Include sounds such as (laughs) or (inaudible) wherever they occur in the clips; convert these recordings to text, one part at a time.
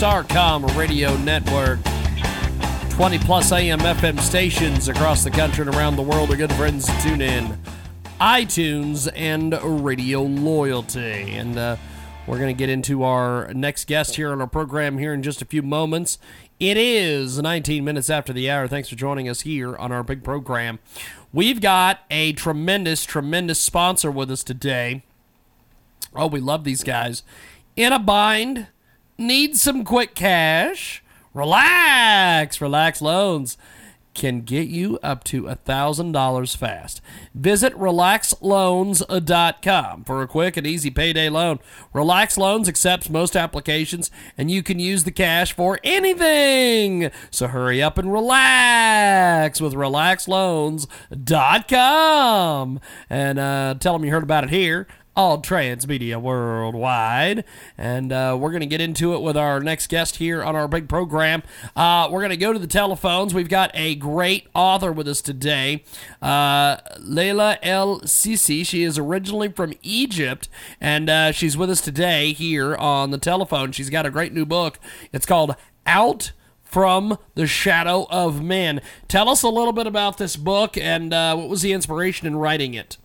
Starcom Radio Network. 20 plus AM FM stations across the country and around the world are good friends to tune in. iTunes and Radio Loyalty. And uh, we're going to get into our next guest here on our program here in just a few moments. It is 19 minutes after the hour. Thanks for joining us here on our big program. We've got a tremendous, tremendous sponsor with us today. Oh, we love these guys. In a bind, need some quick cash. Relax, relax loans can get you up to $1,000 fast. Visit relaxloans.com for a quick and easy payday loan. Relax Loans accepts most applications and you can use the cash for anything. So hurry up and relax with relaxloans.com and uh, tell them you heard about it here all transmedia worldwide. And uh, we're going to get into it with our next guest here on our big program. Uh, we're going to go to the telephones. We've got a great author with us today, uh, Laila El-Sissi. She is originally from Egypt, and uh, she's with us today here on the telephone. She's got a great new book. It's called Out from the Shadow of Men. Tell us a little bit about this book and uh, what was the inspiration in writing it?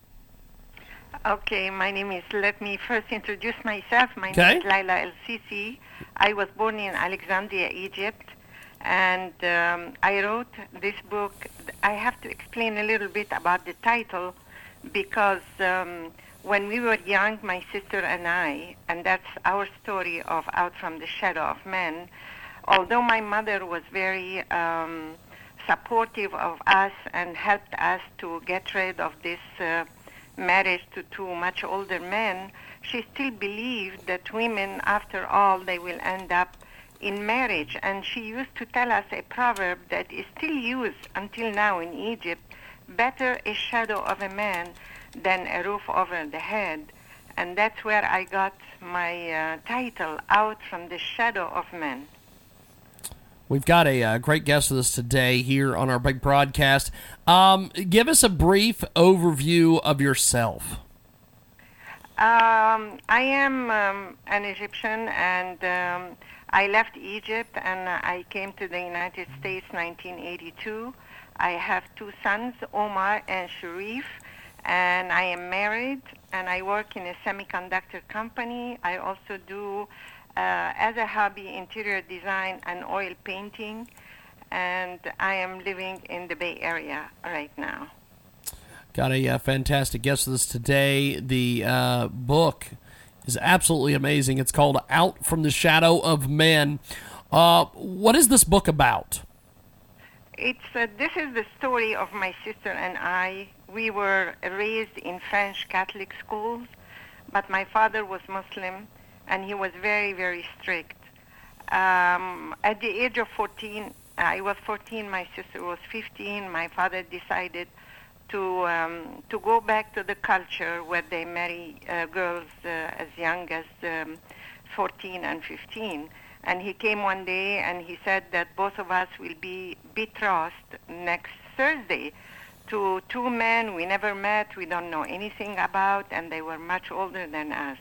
Okay, my name is, let me first introduce myself. My Okay. name is Laila El Sisi. I was born in Alexandria, Egypt, and um, I wrote this book. I have to explain a little bit about the title because um, when we were young, my sister and I, and that's our story of Out from the Shadow of Men, although my mother was very um, supportive of us and helped us to get rid of this uh, marriage to two much older men, she still believed that women, after all, they will end up in marriage. And she used to tell us a proverb that is still used until now in Egypt better a shadow of a man than a roof over the head. And that's where I got my uh, title, Out from the Shadow of Men. We've got a, uh great guest with us today here on our big broadcast. Um, give us a brief overview of yourself. Um, I am um, an Egyptian, and um, I left Egypt and I came to the United States 1982. I have two sons, Omar and Sharif, and I am married and I work in a semiconductor company. I also do, as a hobby, interior design and oil painting, and I am living in the Bay Area right now. Got a uh, fantastic guest with us today. The uh, book is absolutely amazing. It's called Out from the Shadow of Men. Uh, what is this book about? It's uh, this is the story of my sister and I. We were raised in French Catholic schools, but my father was Muslim, and he was very, very strict. Um, at the age of 14, I was 14. My sister was 15. My father decided to um, to go back to the culture where they marry uh, girls uh, as young as um, 14 and 15. And he came one day and he said that both of us will be betrothed next Thursday to two men we never met, we don't know anything about, and they were much older than us.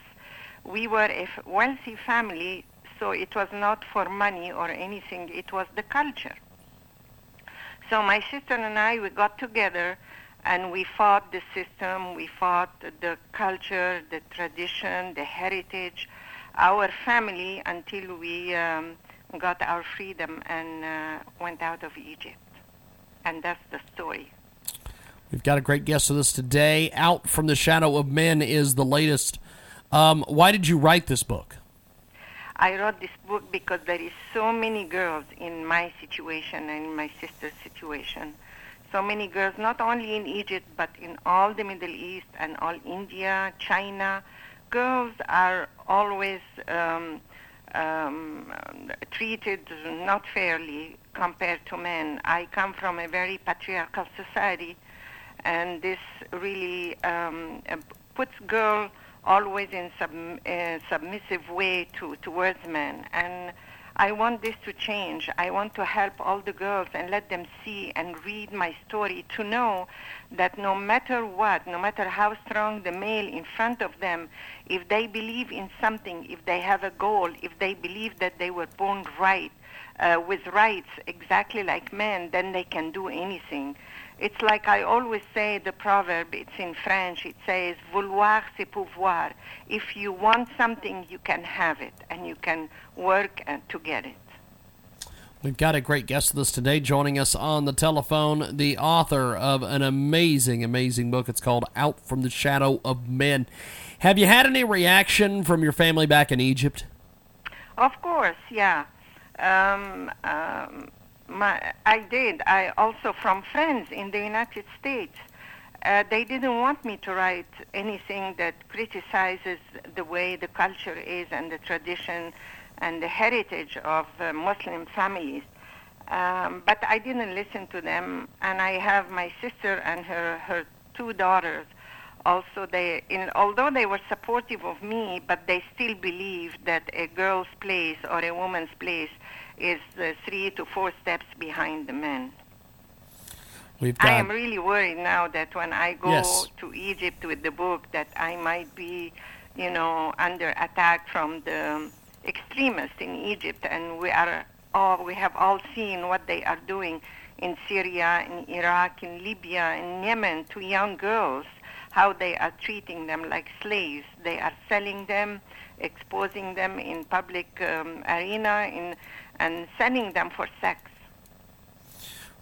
We were a wealthy family, so it was not for money or anything, it was the culture. So my sister and I, we got together and we fought the system, we fought the culture, the tradition, the heritage, our family until we um, got our freedom and uh, went out of Egypt. And that's the story. We've got a great guest with us today. Out from the Shadow of Men is the latest. Um, why did you write this book? I wrote this book because there is so many girls in my situation and in my sister's situation. So many girls, not only in Egypt, but in all the Middle East and all India, China. Girls are always um, um, treated not fairly compared to men. I come from a very patriarchal society, and this really um, puts girl always in uh, submissive way to towards men and I want this to change. I want to help all the girls and let them see and read my story to know that no matter what, no matter how strong the male in front of them, if they believe in something, if they have a goal, if they believe that they were born right, uh, with rights exactly like men, then they can do anything. It's like I always say the proverb, it's in French, it says, vouloir c'est pouvoir. If you want something, you can have it, and you can work to get it. We've got a great guest with us today joining us on the telephone, the author of an amazing, amazing book. It's called Out from the Shadow of Men. Have you had any reaction from your family back in Egypt? Of course, yeah. Um, um, my, I did. I also from friends in the United States. Uh, they didn't want me to write anything that criticizes the way the culture is and the tradition and the heritage of uh, Muslim families. Um, but I didn't listen to them, and I have my sister and her, her two daughters. Also, they, in, although they were supportive of me, but they still believe that a girl's place or a woman's place is three to four steps behind the men. We've got... I am really worried now that when I go yes. to Egypt with the book, that I might be, you know, under attack from the extremists in Egypt, and we are all we have all seen what they are doing in Syria, in Iraq, in Libya, in Yemen to young girls, how they are treating them like slaves. They are selling them, exposing them in public um, arena, in and sending them for sex.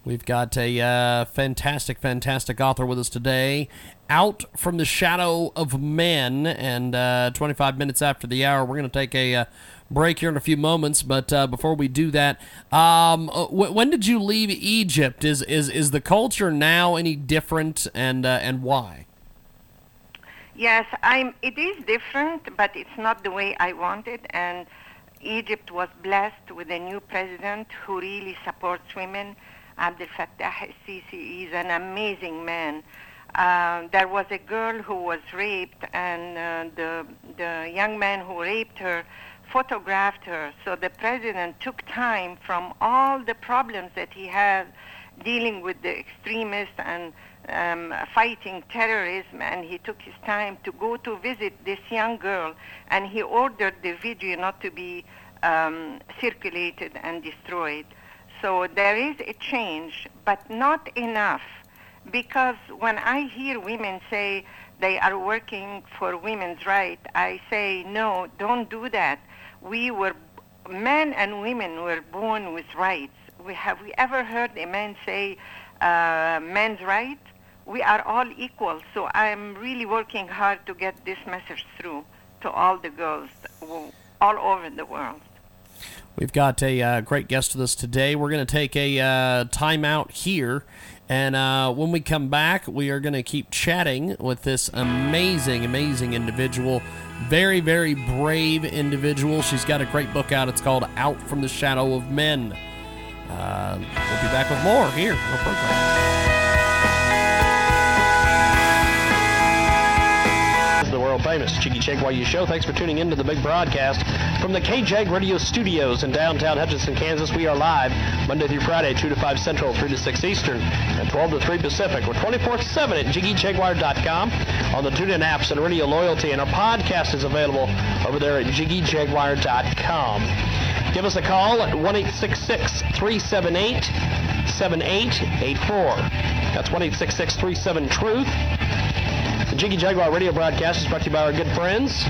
We've got a uh, fantastic, fantastic author with us today. Out from the Shadow of Men, and uh, 25 minutes after the hour, we're going to take a uh, break here in a few moments. But uh, before we do that, um, uh, w- when did you leave Egypt? Is is is the culture now any different, and uh, and why? Yes, I'm. It is different, but it's not the way I want it, and Egypt was blessed with a new president who really supports women. Abdel Fattah el-Sisi is an amazing man. Uh, there was a girl who was raped, and uh, the the young man who raped her photographed her. So the president took time from all the problems that he had dealing with the extremists and um, fighting terrorism, and he took his time to go to visit this young girl, and he ordered the video not to be um, circulated and destroyed. So there is a change, but not enough, because when I hear women say they are working for women's rights, I say no, don't do that. We were men and women were born with rights. We have we ever heard a man say uh, men's right? We are all equal. So I'm really working hard to get this message through to all the girls all over the world. We've got a uh, great guest with us today. We're going to take a uh, timeout here. And uh, when we come back, we are going to keep chatting with this amazing, amazing individual. Very, very brave individual. She's got a great book out. It's called Out from the Shadow of Men. Uh, we'll be back with more here. Famous Jiggy You show. Thanks for tuning in to the big broadcast from the KJAG Radio Studios in downtown Hutchinson, Kansas. We are live Monday through Friday, 2 to 5 Central, 3 to 6 Eastern, and 12 to 3 Pacific. We're 24-7 at JiggyJaguar.com on the TuneIn apps and Radio Loyalty, and our podcast is available over there at JiggyJaguar.com. Give us a call at 1-866-378-7884. That's 1-866-37-TRUTH. The Jiggy Jaguar radio broadcast is brought to you by our good friends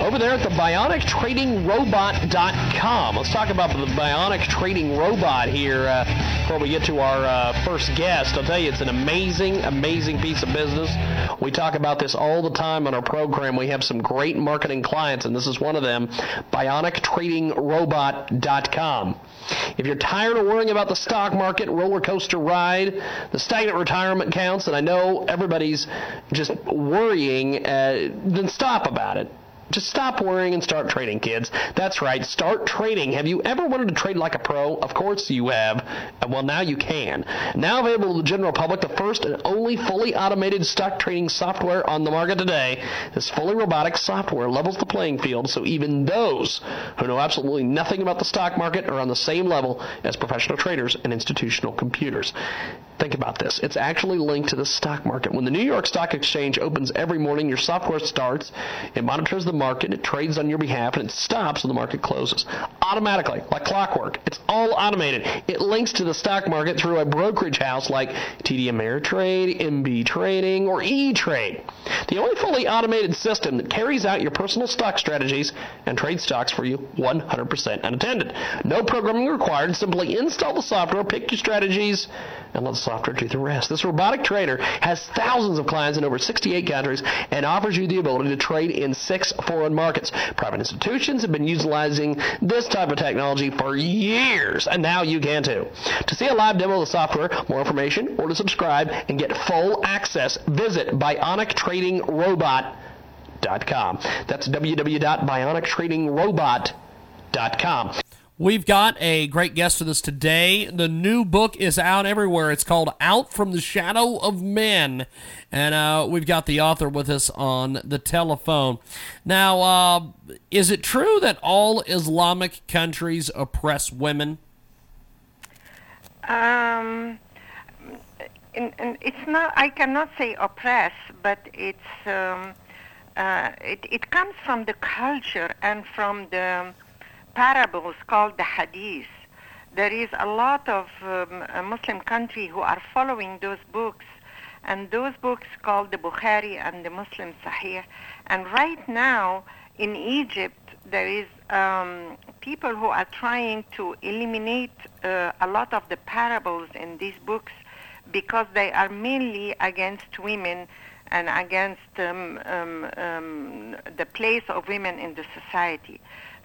over there at the bionictradingrobot.com. Let's talk about the bionic trading robot here uh, before we get to our uh, first guest. I'll tell you, it's an amazing, amazing piece of business. We talk about this all the time on our program. We have some great marketing clients, and this is one of them, bionictradingrobot.com. If you're tired of worrying about the stock market, roller coaster ride, the stagnant retirement counts, and I know everybody's just worrying, uh, then stop about it Just stop worrying and start trading, kids. That's right, start trading. Have you ever wanted to trade like a pro? Of course you have. Well, now you can. Now available to the general public, the first and only fully automated stock trading software on the market today. This fully robotic software levels the playing field so even those who know absolutely nothing about the stock market are on the same level as professional traders and institutional computers. Think about this. It's actually linked to the stock market. When the New York Stock Exchange opens every morning, your software starts, it monitors the market, it trades on your behalf, and it stops when the market closes. Automatically, like clockwork. It's all automated. It links to the stock market through a brokerage house like TD Ameritrade, MB Trading, or E-Trade. The only fully automated system that carries out your personal stock strategies and trades stocks for you 100% unattended. No programming required. Simply install the software, pick your strategies, and let the software do the rest. This robotic trader has thousands of clients in over 68 countries and offers you the ability to trade in six foreign markets. Private institutions have been utilizing this type of technology for years, and now you can too. To see a live demo of the software, more information, or to subscribe and get full access, visit BionicTradingRobot.com. That's www.bionictradingrobot.com. We've got a great guest with us today. The new book is out everywhere. It's called Out from the Shadow of Men. And uh, we've got the author with us on the telephone. Now, uh, is it true that all Islamic countries oppress women? Um, and, it's not. I cannot say oppress, but it's. Um, uh, it, it comes from the culture and from the parables called the hadith. There is a lot of um, Muslim country who are following those books, and those books called the Bukhari and the Muslim Sahih. And right now in Egypt, there is um, people who are trying to eliminate uh, a lot of the parables in these books because they are mainly against women and against um, um, um the place of women in the society.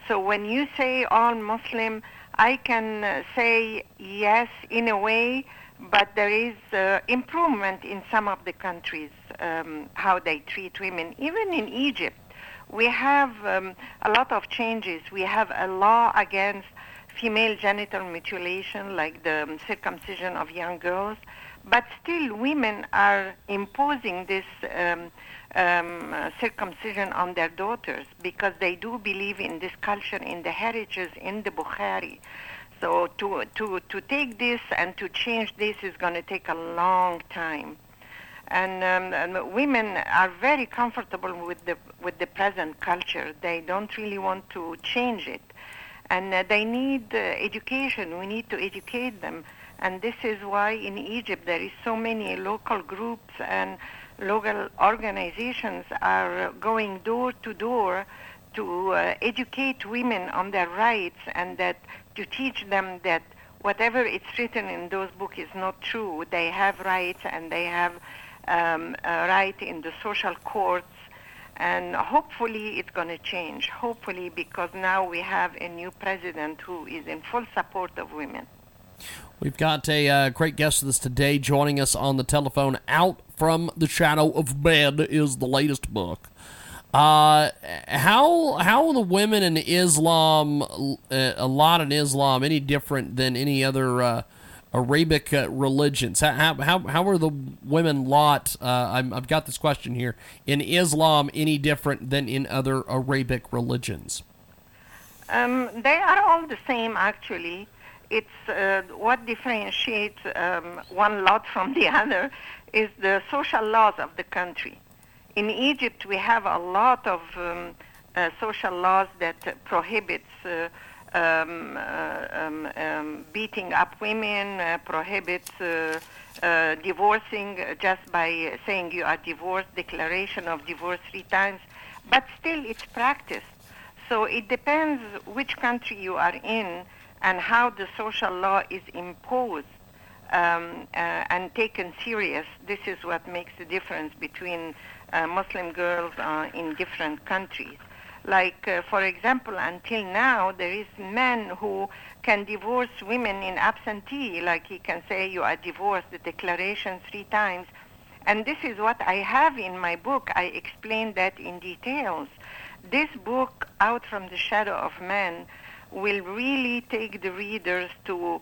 So when you say all Muslim, I can uh, say yes in a way, but there is uh, improvement in some of the countries um, how they treat women. Even in Egypt, we have um, a lot of changes. We have a law against female genital mutilation, like the um, circumcision of young girls, but still women are imposing this. Um, um, uh, circumcision on their daughters because they do believe in this culture, in the heritage, in the Bukhari. So to, to, to take this and to change this is going to take a long time. And, um, and, women are very comfortable with the, with the present culture. They don't really want to change it. And uh, they need uh, education. We need to educate them. And this is why in Egypt there is so many local groups and local organizations are going door to door to uh, educate women on their rights and that to teach them that whatever it's written in those books is not true. They have rights and they have um, a right in the social courts. And hopefully it's going to change. Hopefully, because now we have a new president who is in full support of women. We've got a uh, great guest with us today joining us on the telephone. Out from the Shadow of Men is the latest book. Uh, how how are the women in Islam, uh, a lot in Islam, any different than any other uh, Arabic uh, religions? How, how how are the women lot? Uh, i have got this question here in Islam any different than in other Arabic religions? Um, they are all the same, actually it's uh, what differentiates um, one lot (laughs) from the other is the social laws of the country. In Egypt, we have a lot of um, uh, social laws that uh, prohibits um, uh, um, um, beating up women, uh, prohibits uh, divorcing just by saying you are divorced, declaration of divorce three times, but still it's practiced. So it depends which country you are in and how the social law is imposed um, uh, and taken serious. This is what makes the difference between uh, Muslim girls uh, in different countries. Like, uh, for example, until now, there is men who can divorce women in absentee, like he can say, you are divorced, the declaration three times. And this is what I have in my book. I explain that in details this book, Out from the Shadow of Man, will really take the readers to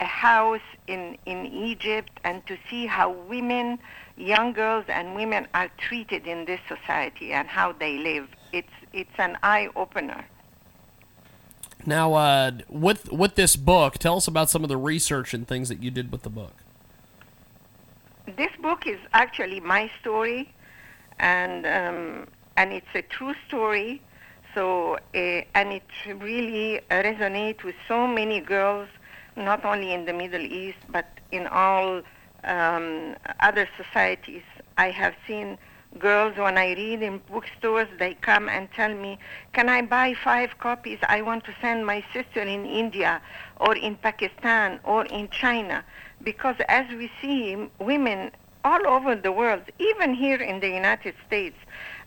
a house in, in Egypt and to see how women, young girls and women are treated in this society and how they live. It's, it's an eye opener. Now, uh, with with this book, tell us about some of the research and things that you did with the book. This book is actually my story, and um, and it's a true story. So uh, and it really resonates with so many girls, not only in the Middle East but in all um, other societies. I have seen girls when I read in bookstores, they come and tell me, "Can I buy five copies? I want to send my sister in India, or in Pakistan, or in China." Because as we see, women all over the world, even here in the United States,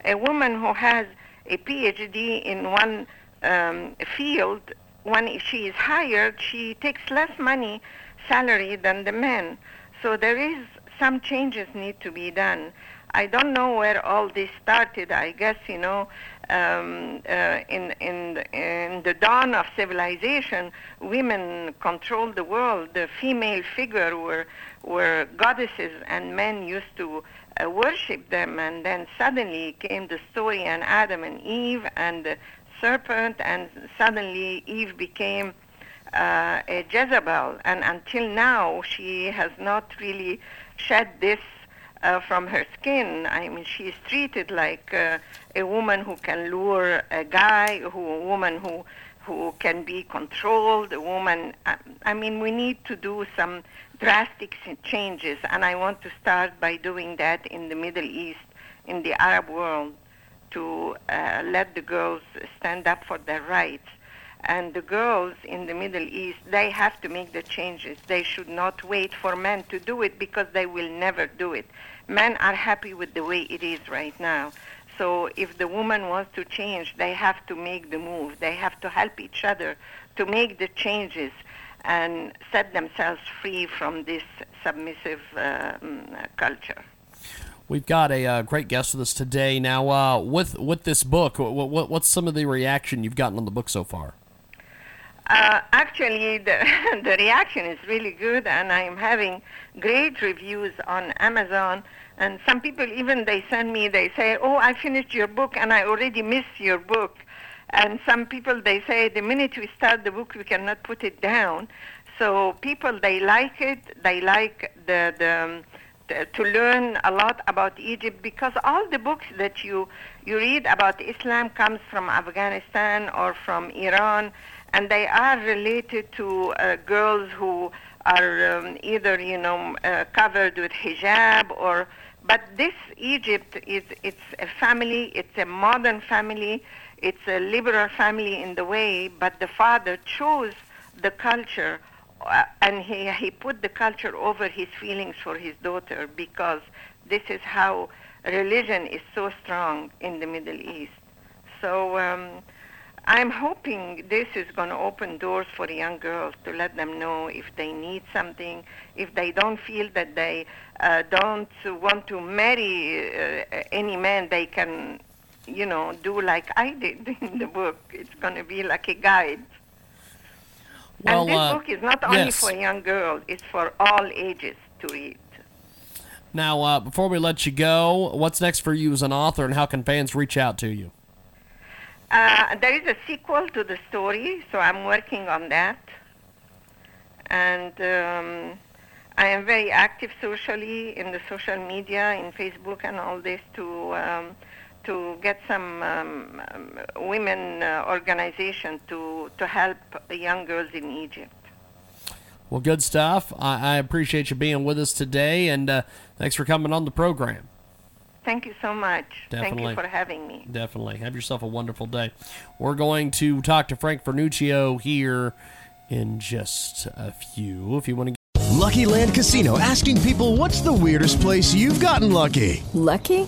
a woman who has a PhD in one um, field, when she is hired, she takes less money salary than the men. So there is some changes need to be done. I don't know where all this started. I guess you know, um, uh, in in in the dawn of civilization, women controlled the world. The female figure were were goddesses, and men used to uh, worship them. And then suddenly came the story on Adam and Eve and the serpent, and suddenly Eve became uh, a Jezebel. And until now, she has not really shed this uh, from her skin. I mean, she's treated like uh, a woman who can lure a guy, who a woman who who can be controlled, a woman. I, I mean, we need to do some drastic changes, and I want to start by doing that in the Middle East, in the Arab world, to uh, let the girls stand up for their rights. And the girls in the Middle East, they have to make the changes. They should not wait for men to do it because they will never do it. Men are happy with the way it is right now. So if the woman wants to change, they have to make the move. They have to help each other to make the changes and set themselves free from this submissive um, culture. We've got a uh, great guest with us today. Now, uh, with with this book, what, what, what's some of the reaction you've gotten on the book so far? Uh, actually, the, (laughs) the reaction is really good, and I'm having great reviews on Amazon. And some people even they send me, they say, "Oh, I finished your book, and I already miss your book." And some people they say, "The minute we start the book, we cannot put it down." So people they like it. They like the the, um, to learn a lot about Egypt because all the books that you you read about Islam comes from Afghanistan or from Iran and they are related to uh, girls who are um, either you know uh, covered with hijab or but this Egypt is it's a family it's a modern family it's a liberal family in the way but the father chose the culture uh, and he he put the culture over his feelings for his daughter because this is how religion is so strong in the Middle East. So um, I'm hoping this is going to open doors for young girls to let them know if they need something, if they don't feel that they uh, don't want to marry uh, any man, they can, you know, do like I did (laughs) in the book. It's going to be like a guide. Well, and this uh, book is not only yes. for young girls; it's for all ages to read. Now, uh, before we let you go, what's next for you as an author, and how can fans reach out to you? Uh, there is a sequel to the story, so I'm working on that. And um, I am very active socially in the social media, in Facebook and all this to um, to get some um, women uh, organization to to help young girls in Egypt. Well, good stuff. I, I appreciate you being with us today, and uh, thanks for coming on the program. Thank you so much. Thank you for having me. Definitely. Have yourself a wonderful day. We're going to talk to Frank Fernuccio here in just a few. If you want to Lucky Land Casino asking people what's the weirdest place you've gotten lucky? Lucky?